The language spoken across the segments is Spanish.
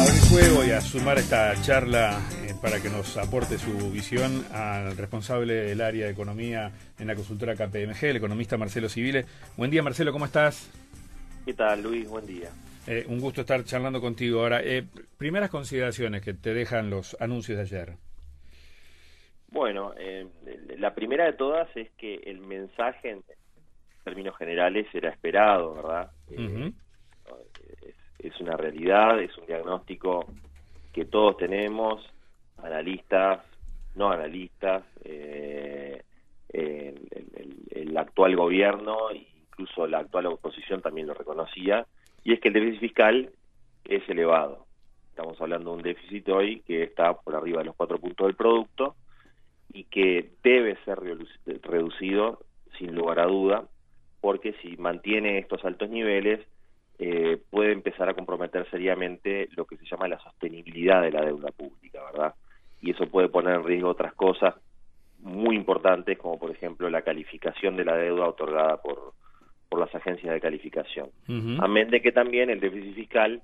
abrir juego y a sumar esta charla eh, para que nos aporte su visión al responsable del área de economía en la consultora KPMG, el economista Marcelo Civile. Buen día, Marcelo, ¿cómo estás? ¿Qué tal, Luis? Buen día. Eh, un gusto estar charlando contigo. Ahora, eh, primeras consideraciones que te dejan los anuncios de ayer. Bueno, eh, la primera de todas es que el mensaje en términos generales era esperado, ¿verdad? Es, es una realidad, es un diagnóstico que todos tenemos, analistas, no analistas, eh, el, el- actual gobierno, incluso la actual oposición también lo reconocía, y es que el déficit fiscal es elevado. Estamos hablando de un déficit hoy que está por arriba de los cuatro puntos del producto y que debe ser reducido sin lugar a duda, porque si mantiene estos altos niveles, eh, puede empezar a comprometer seriamente lo que se llama la sostenibilidad de la deuda pública, ¿verdad? Y eso puede poner en riesgo otras cosas muy importantes, como por ejemplo la calificación de la deuda otorgada por, por las agencias de calificación. Ujú. Amén de que también el déficit fiscal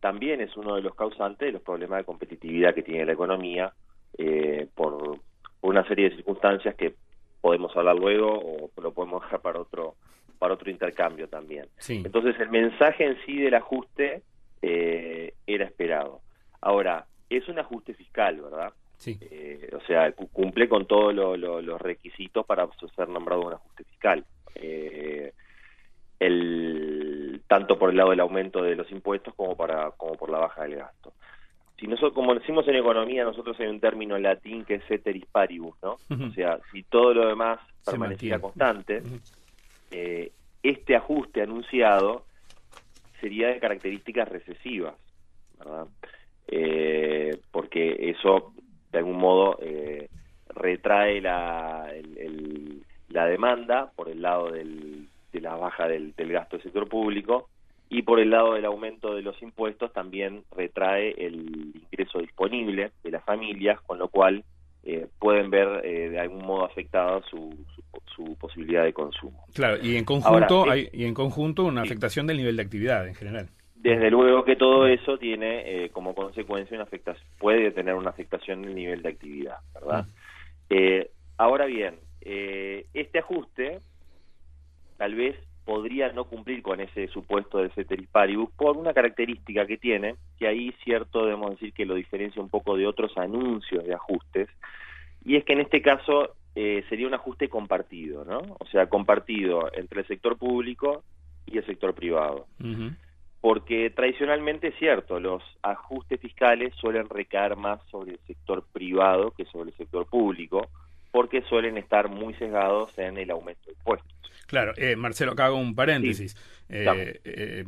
también es uno de los causantes de los problemas de competitividad que tiene la economía eh, por, por una serie de circunstancias que podemos hablar luego o lo podemos dejar para otro para otro intercambio también. Sí. Entonces el mensaje en sí del ajuste eh, era esperado. Ahora, es un ajuste fiscal, ¿verdad? Sí. Eh, o sea, cu- cumple con todos lo- lo- los requisitos para ser nombrado un ajuste fiscal. Eh, el, tanto por el lado del aumento de los impuestos como para como por la baja del gasto. Si nosotros, como decimos en economía, nosotros hay un término latín que es ceteris paribus, ¿no? O sea, si todo lo demás Se permaneciera mantiene. constante. Eh, este ajuste anunciado sería de características recesivas, ¿verdad? Eh, porque eso, de algún modo, eh, retrae la, el- el- la demanda por el lado del- de la baja del, gasto del sector público y por el lado del aumento de los impuestos también retrae el ingreso disponible de las familias, con lo cual eh, pueden ver eh, de algún modo afectada su, su, posibilidad de consumo. Claro, y en conjunto, Ahora, hay, y en conjunto una afectación del nivel de actividad en general. Desde luego que todo eso tiene eh, como consecuencia una afectación, puede tener una afectación en el nivel de actividad, ¿verdad? Eh, ahora bien, eh, este ajuste tal vez podría no cumplir con ese supuesto de ceteris paribus por una característica que tiene, que ahí cierto debemos decir que lo diferencia un poco de otros anuncios de ajustes, y es que en este caso eh, sería un ajuste compartido, ¿no? O sea, compartido entre el sector público y el sector privado porque tradicionalmente es cierto, los ajustes fiscales suelen recaer más sobre el sector privado que sobre el sector público, porque suelen estar muy sesgados en el aumento de impuestos. Claro, eh, Marcelo, acá hago un paréntesis. Eh, Claro. eh,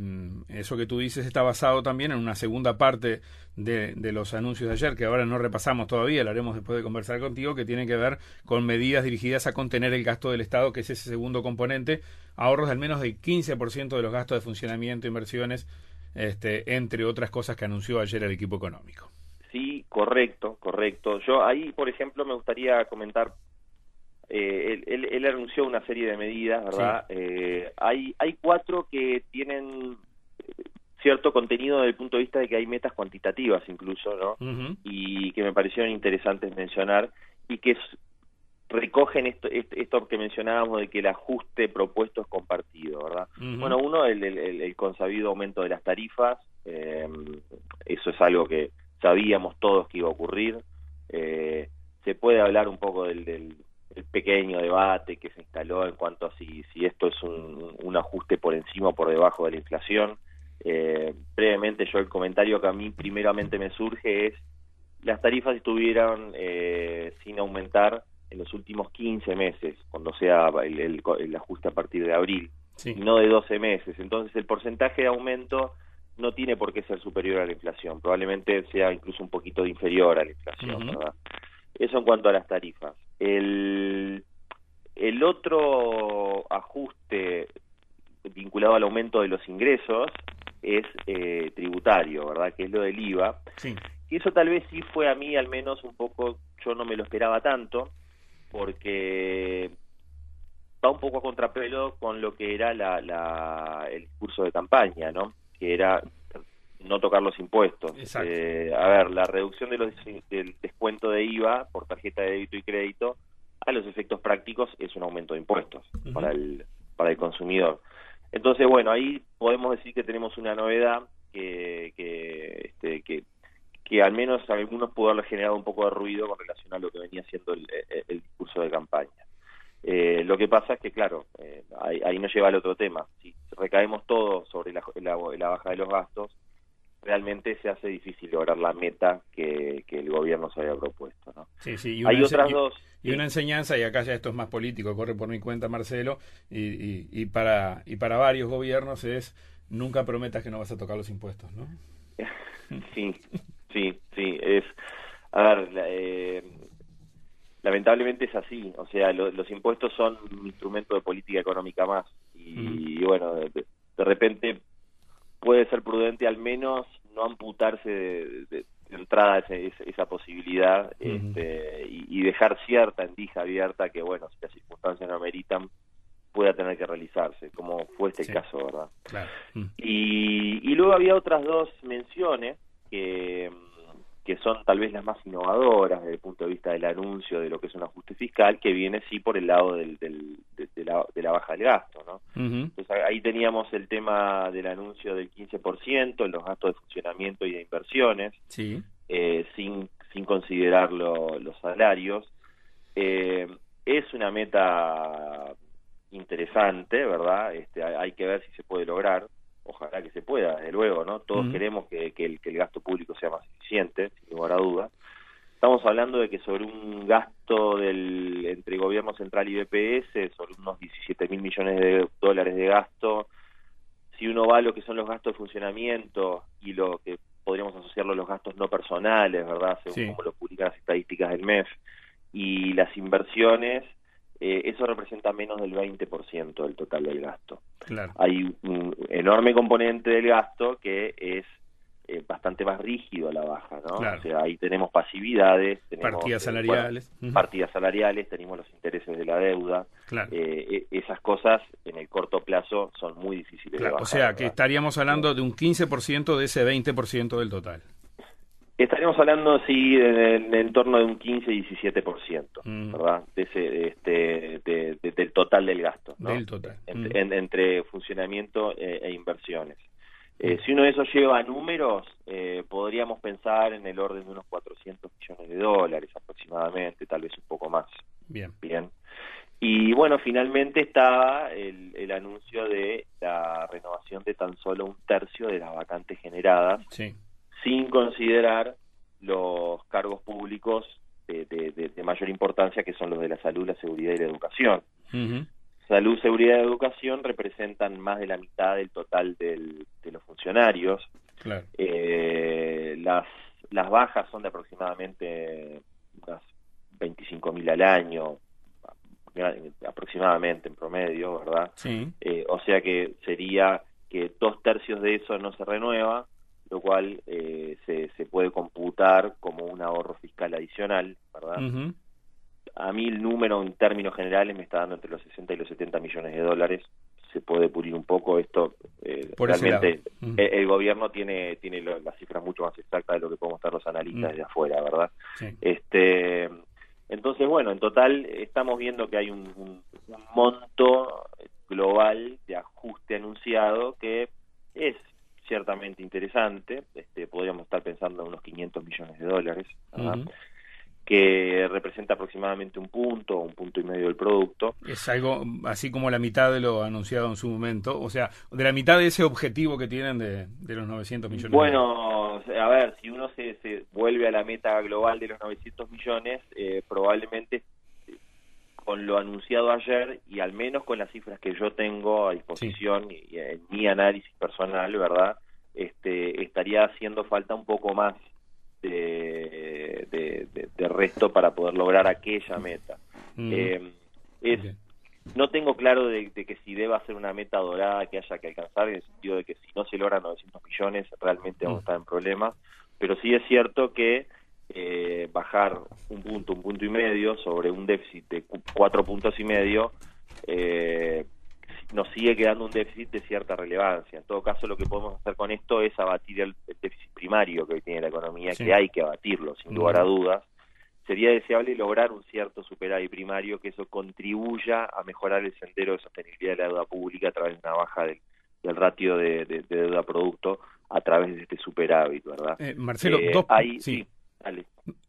eso que tú dices está basado también en una segunda parte de, de los anuncios de ayer, que ahora no repasamos todavía, lo haremos después de conversar contigo, que tiene que ver con medidas dirigidas a contener el gasto del Estado, que es ese segundo componente, ahorros de al menos del 15% de los gastos de funcionamiento, inversiones, este, entre otras cosas que anunció ayer el equipo económico. Sí, correcto, correcto. Yo ahí, por ejemplo, me gustaría comentar, eh, él, él- él anunció una serie de medidas, ¿verdad? Eh, hay, hay cuatro que tienen eh, cierto contenido desde el punto de vista de que hay metas cuantitativas incluso, ¿no? Y que me parecieron interesantes mencionar y que recogen esto, esto, que mencionábamos de que el ajuste propuesto es compartido, ¿verdad? Bueno, uno, el, el, el- el consabido aumento de las tarifas, eh, eso es algo que sabíamos todos que iba a ocurrir. Eh, se puede hablar un poco del, del, del pequeño debate que se instaló en cuanto a si, si esto es un, un ajuste por encima o por debajo de la inflación. Eh, brevemente, yo el comentario que a mí primeramente me surge es, las tarifas estuvieron eh, sin aumentar en los últimos 15 meses, cuando sea el, el- el ajuste a partir de abril Sí. y no de 12 meses. Entonces el porcentaje de aumento no tiene por qué ser superior a la inflación, probablemente sea incluso un poquito inferior a la inflación. ¿verdad? Eso en cuanto a las tarifas. El, el otro ajuste vinculado al aumento de los ingresos es eh, tributario, ¿verdad? Que es lo del IVA. Sí. Y eso tal vez sí fue a mí al menos un poco, yo no me lo esperaba tanto, porque va un poco a contrapelo con lo que era la, la- el discurso de campaña, ¿no? Que era no tocar los impuestos. Eh, a ver, la reducción de los, del descuento de IVA por tarjeta de débito y crédito, a los efectos prácticos, es un aumento de impuestos para, el, para el consumidor. Entonces, bueno, ahí podemos decir que tenemos una novedad que, que, este, que, que al menos a algunos pudo haber generado un poco de ruido con relación a lo que venía siendo el, el- el discurso de campaña. Eh, lo que pasa es que, claro, eh, ahí, ahí nos lleva al otro tema. Si recaemos todo sobre la, la- la baja de los gastos, realmente se hace difícil lograr la meta que, que el gobierno se había propuesto. ¿no? Sí, sí. Y Hay una, otras y- dos. Y sí. una enseñanza, y acá ya esto es más político, corre por mi cuenta, Marcelo, y, y, y para, y para varios gobiernos es nunca prometas que no vas a tocar los impuestos, ¿no? Sí, sí, sí. Es, a ver, eh, lamentablemente es así. O sea, lo- los impuestos son un instrumento de política económica más. Y, bueno, de, de repente puede ser prudente al menos no amputarse de, de- de entrada ese- esa posibilidad este, y, y dejar cierta endija abierta que, bueno, si las circunstancias no ameritan, pueda tener que realizarse, como fue este Sí. caso, ¿verdad? Claro. Mm. Y, y luego había otras dos menciones que, que son tal vez las más innovadoras desde el punto de vista del anuncio de lo que es un ajuste fiscal, que viene sí por el lado del, del- de, de la, de la baja del gasto, ¿no? Entonces ahí teníamos el tema del anuncio del 15% en los gastos de funcionamiento y de inversiones, Sí. eh, sin, sin considerar lo- los salarios. Eh, es una meta interesante, ¿verdad? Este, hay, que ver si se puede lograr. Ojalá que se pueda, desde luego, ¿no? Todos queremos que, que el, que el gasto público sea más eficiente, sin lugar a dudas. Estamos hablando de que sobre un gasto del entre gobierno central y BPS, sobre unos 17 mil millones de dólares de gasto, si uno va a lo que son los gastos de funcionamiento y lo que podríamos asociarlo a los gastos no personales, ¿verdad? Según Sí. como lo publican las estadísticas del MEF, y las inversiones, eh, eso representa menos del 20% del total del gasto. Claro. Hay un enorme componente del gasto que es eh, bastante más rígido a la baja, ¿no? Claro. O sea, ahí tenemos pasividades, tenemos Partidas eh, salariales. bueno, partidas salariales, tenemos los intereses de la deuda, Claro. eh, e- esas cosas en el corto plazo son muy difíciles de bajar. O sea, que estaríamos hablando de un 15% de ese 20% del total. Estaríamos hablando, sí, en, en torno de un 15-17%, Mm. ¿verdad? De ese, este, de- de- del total del gasto, ¿no? Del total. Mm. en- entre funcionamiento eh, e inversiones. Eh, si uno de esos lleva a números, eh, podríamos pensar en el orden de unos 400 millones de dólares aproximadamente, tal vez un poco más. Bien. Bien. Y bueno, finalmente estaba el, el anuncio de la renovación de tan solo un tercio de las vacantes generadas, Sí. sin considerar los cargos públicos de, de- de- de mayor importancia, que son los de la salud, la seguridad y la educación. Salud, seguridad y educación representan más de la mitad del total del- funcionarios. Claro. Eh, las, las bajas son de aproximadamente unas 25.000 al año, aproximadamente en promedio, ¿verdad? Sí. Eh, o sea que sería que dos tercios de eso no se renueva, lo cual eh, se, se puede computar como un ahorro fiscal adicional, ¿verdad? A mí el número en términos generales me está dando entre los 60 y los 70 millones de dólares. Se puede pulir un poco esto. eh, Por realmente. Ujú. el, el gobierno tiene tiene lo- las cifras mucho más exactas de lo que podemos estar los analistas Mm. de afuera, ¿verdad? Sí. Este, entonces, bueno, en total estamos viendo que hay un, un- un monto global de ajuste anunciado que es ciertamente interesante. Este, podríamos estar pensando en unos 500 millones de dólares. Ujú. Que representa aproximadamente un punto o un punto y medio del producto. Es algo así como la mitad de lo anunciado en su momento, o sea, de la mitad de ese objetivo que tienen de, de los 900 millones. Bueno, a ver, si uno se, se vuelve a la meta global de los 900 millones, eh, probablemente con lo anunciado ayer y al menos con las cifras que yo tengo a disposición y, y en mi análisis personal, ¿verdad? Este, estaría haciendo falta un poco más de, de, de- de resto para poder lograr aquella meta. Mm. Eh, es, no tengo claro de, de que si deba ser una meta dorada que haya que alcanzar, en el sentido de que si no se logran 900 millones realmente vamos a Mm. estar en problemas, pero sí es cierto que eh, bajar un punto, un punto y medio sobre un déficit de cu- cuatro puntos y medio, eh, nos sigue quedando un déficit de cierta relevancia. En todo caso, lo que podemos hacer con esto es abatir el, déficit primario que hoy tiene la economía, que hay que abatirlo, sin lugar a dudas. Sería deseable lograr un cierto superávit primario que eso contribuya a mejorar el sendero de sostenibilidad de la deuda pública a través de una baja del, ratio de, deuda producto a través de este superávit, ¿verdad? Eh, Marcelo, eh, dos, sí.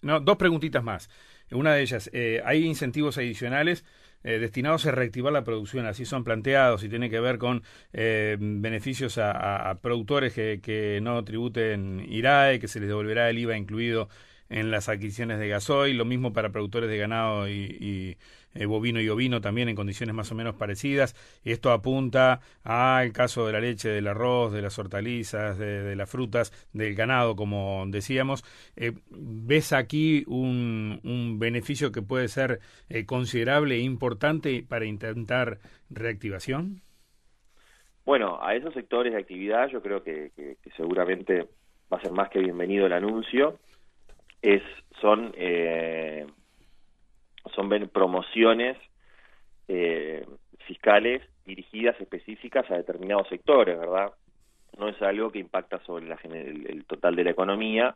No, dos preguntitas más. Una de ellas, eh, ¿hay incentivos adicionales eh, destinados a reactivar la producción? Así son planteados y tiene que ver con eh, beneficios a, productores que, que, no tributen IRAE, que se les devolverá el IVA incluido en las adquisiciones de gasoil, lo mismo para productores de ganado y, eh, bovino y ovino también en condiciones más o menos parecidas. Esto apunta al caso de la leche, del arroz, de las hortalizas, de, las frutas, del ganado, como decíamos. Eh, ¿Ves aquí un, beneficio que puede ser eh, considerable e importante para intentar reactivación? Bueno, a esos sectores de actividad yo creo que seguramente va a ser más que bienvenido el anuncio es son eh, son promociones eh, fiscales dirigidas específicas a determinados sectores, ¿verdad? No es algo que impacta sobre el, total de la economía,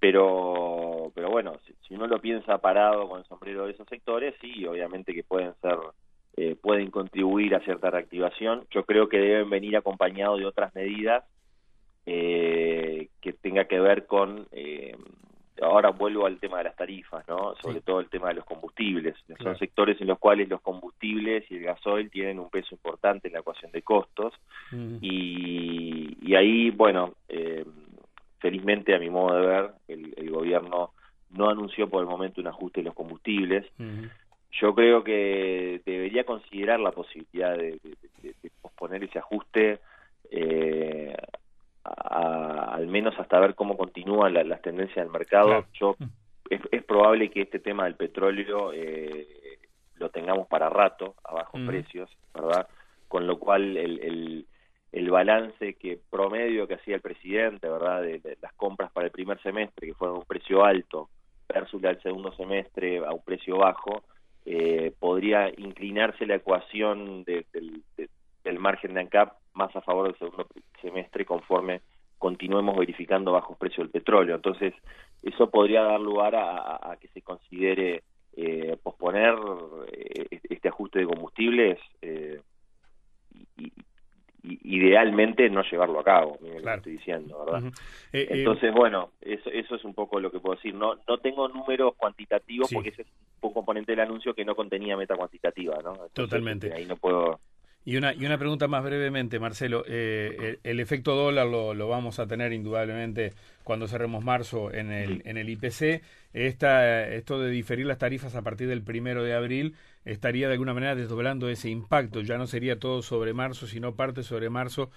pero pero bueno, si, uno lo piensa parado con el sombrero de esos sectores, sí, obviamente que pueden ser eh, pueden contribuir a cierta reactivación. Yo creo que deben venir acompañados de otras medidas eh, que tenga que ver con eh, ahora vuelvo al tema de las tarifas, ¿no? Sobre todo el tema de los combustibles. Son sectores en los cuales los combustibles y el gasoil tienen un peso importante en la ecuación de costos y, y, ahí, bueno, eh, felizmente a mi modo de ver, el, gobierno no anunció por el momento un ajuste de los combustibles. Yo creo que debería considerar la posibilidad de, posponer ese ajuste eh, al menos hasta ver cómo continúan las tendencias del mercado. Yo mm. es, probable que este tema del petróleo eh, lo tengamos para rato a bajos mm. precios, ¿verdad? Con lo cual el, el, balance que promedio que hacía el presidente, ¿verdad? De, las compras para el primer semestre, que fueron a un precio alto, versus al segundo semestre a un precio bajo, eh, podría inclinarse la ecuación del, del margen de ANCAP más a favor del segundo semestre conforme continuemos verificando bajos precios del petróleo. Entonces, eso podría dar lugar a, que se considere eh, posponer eh, este ajuste de combustibles eh, y, idealmente no llevarlo a cabo, lo estoy diciendo, ¿verdad? Entonces, bueno, eso, eso es un poco lo que puedo decir. No no tengo números cuantitativos porque ese es un componente del anuncio que no contenía meta cuantitativa, ¿no? Totalmente. Ahí no puedo y una, y una pregunta más brevemente, Marcelo. Eh, el, efecto dólar lo, lo, vamos a tener indudablemente cuando cerremos marzo en el, en el IPC. Esta, esto de diferir las tarifas a partir del primero de abril estaría de alguna manera desdoblando ese impacto. Ya no sería todo sobre marzo, sino parte sobre marzo,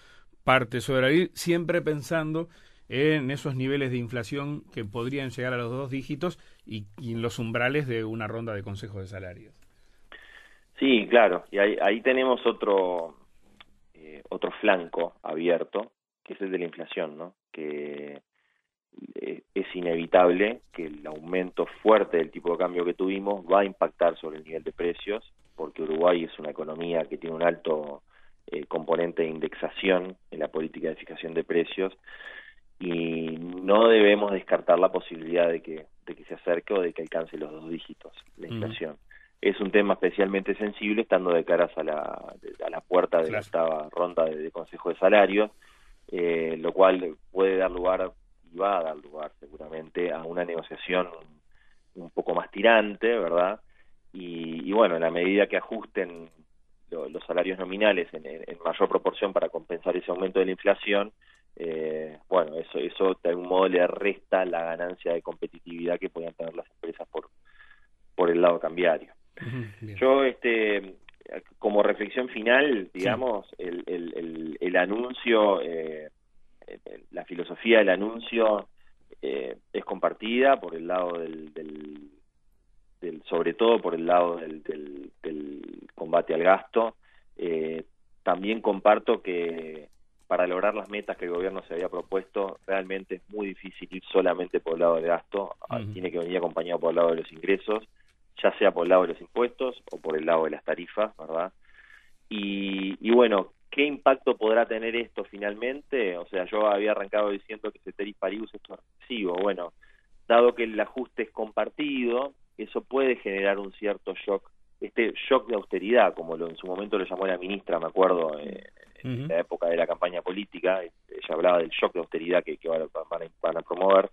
parte sobre abril, siempre pensando en esos niveles de inflación que podrían llegar a los dos dígitos y, y en los umbrales de una ronda de consejos de salarios. Sí, claro, y ahí, tenemos otro eh, otro flanco abierto, que es el de la inflación, ¿no? Que eh, es inevitable que el aumento fuerte del tipo de cambio que tuvimos va a impactar sobre el nivel de precios, porque Uruguay es una economía que tiene un alto eh, componente de indexación en la política de fijación de precios y no debemos descartar la posibilidad de que, de que se acerque o de que alcance los dos dígitos la inflación es un tema especialmente sensible estando de caras a la, a la puerta de la octava ronda de, Consejo de Salarios, eh, lo cual puede dar lugar y va a dar lugar seguramente a una negociación un poco más tirante, ¿verdad? Y, bueno, en la medida que ajusten los salarios nominales en, mayor proporción para compensar ese aumento de la inflación, eh, bueno, eso, eso de algún modo le resta la ganancia de competitividad que puedan tener las empresas por, por el lado cambiario. Yo, este, como reflexión final, digamos, el, el, el, anuncio, eh, la filosofía del anuncio eh, es compartida por el lado del, del, sobre todo por el lado del, del, combate al gasto. Eh, también comparto que para lograr las metas que el gobierno se había propuesto, realmente es muy difícil ir solamente por el lado del gasto, tiene que venir acompañado por el lado de los ingresos ya sea por el lado de los impuestos o por el lado de las tarifas, ¿verdad? Y, bueno, ¿qué impacto podrá tener esto finalmente? O sea, yo había arrancado diciendo que Ceteris Paribus es excesivo. Bueno, dado que el ajuste es compartido, eso puede generar un cierto shock, este shock de austeridad, como lo en su momento lo llamó la ministra, me acuerdo, eh, en la época de la campaña política, ella hablaba del shock de austeridad que, van, a, promover,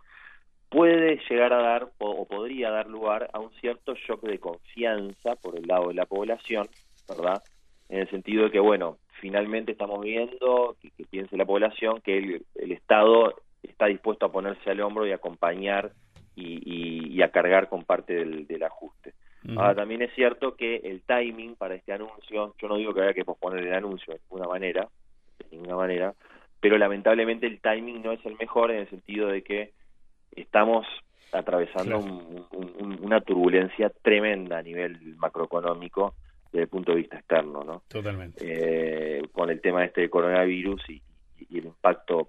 puede llegar a dar o, podría dar lugar a un cierto shock de confianza por el lado de la población, ¿verdad? En el sentido de que, bueno, finalmente estamos viendo, que, piense la población, que el, Estado está dispuesto a ponerse al hombro y acompañar y, a cargar con parte del, ajuste. Ahora, también es cierto que el timing para este anuncio, yo no digo que haya que posponer el anuncio de ninguna manera, de ninguna manera, pero lamentablemente el timing no es el mejor en el sentido de que estamos atravesando una turbulencia tremenda a nivel macroeconómico desde el punto de vista externo, ¿no? Totalmente. Eh, con el tema este del coronavirus y, el impacto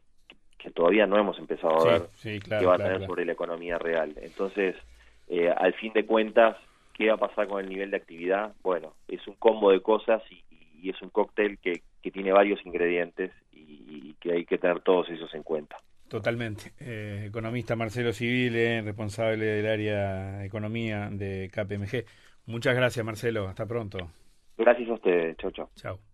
que todavía no hemos empezado a ver que va a tener sobre la economía real. Entonces, eh, al fin de cuentas, ¿qué va a pasar con el nivel de actividad? Bueno, es un combo de cosas y, es un cóctel que, tiene varios ingredientes y, que hay que tener todos esos en cuenta. Totalmente. Eh, economista Marcelo Civile, responsable del área de economía de KPMG. Muchas gracias, Marcelo. Hasta pronto. Gracias a ustedes. Chau, chau. Chao.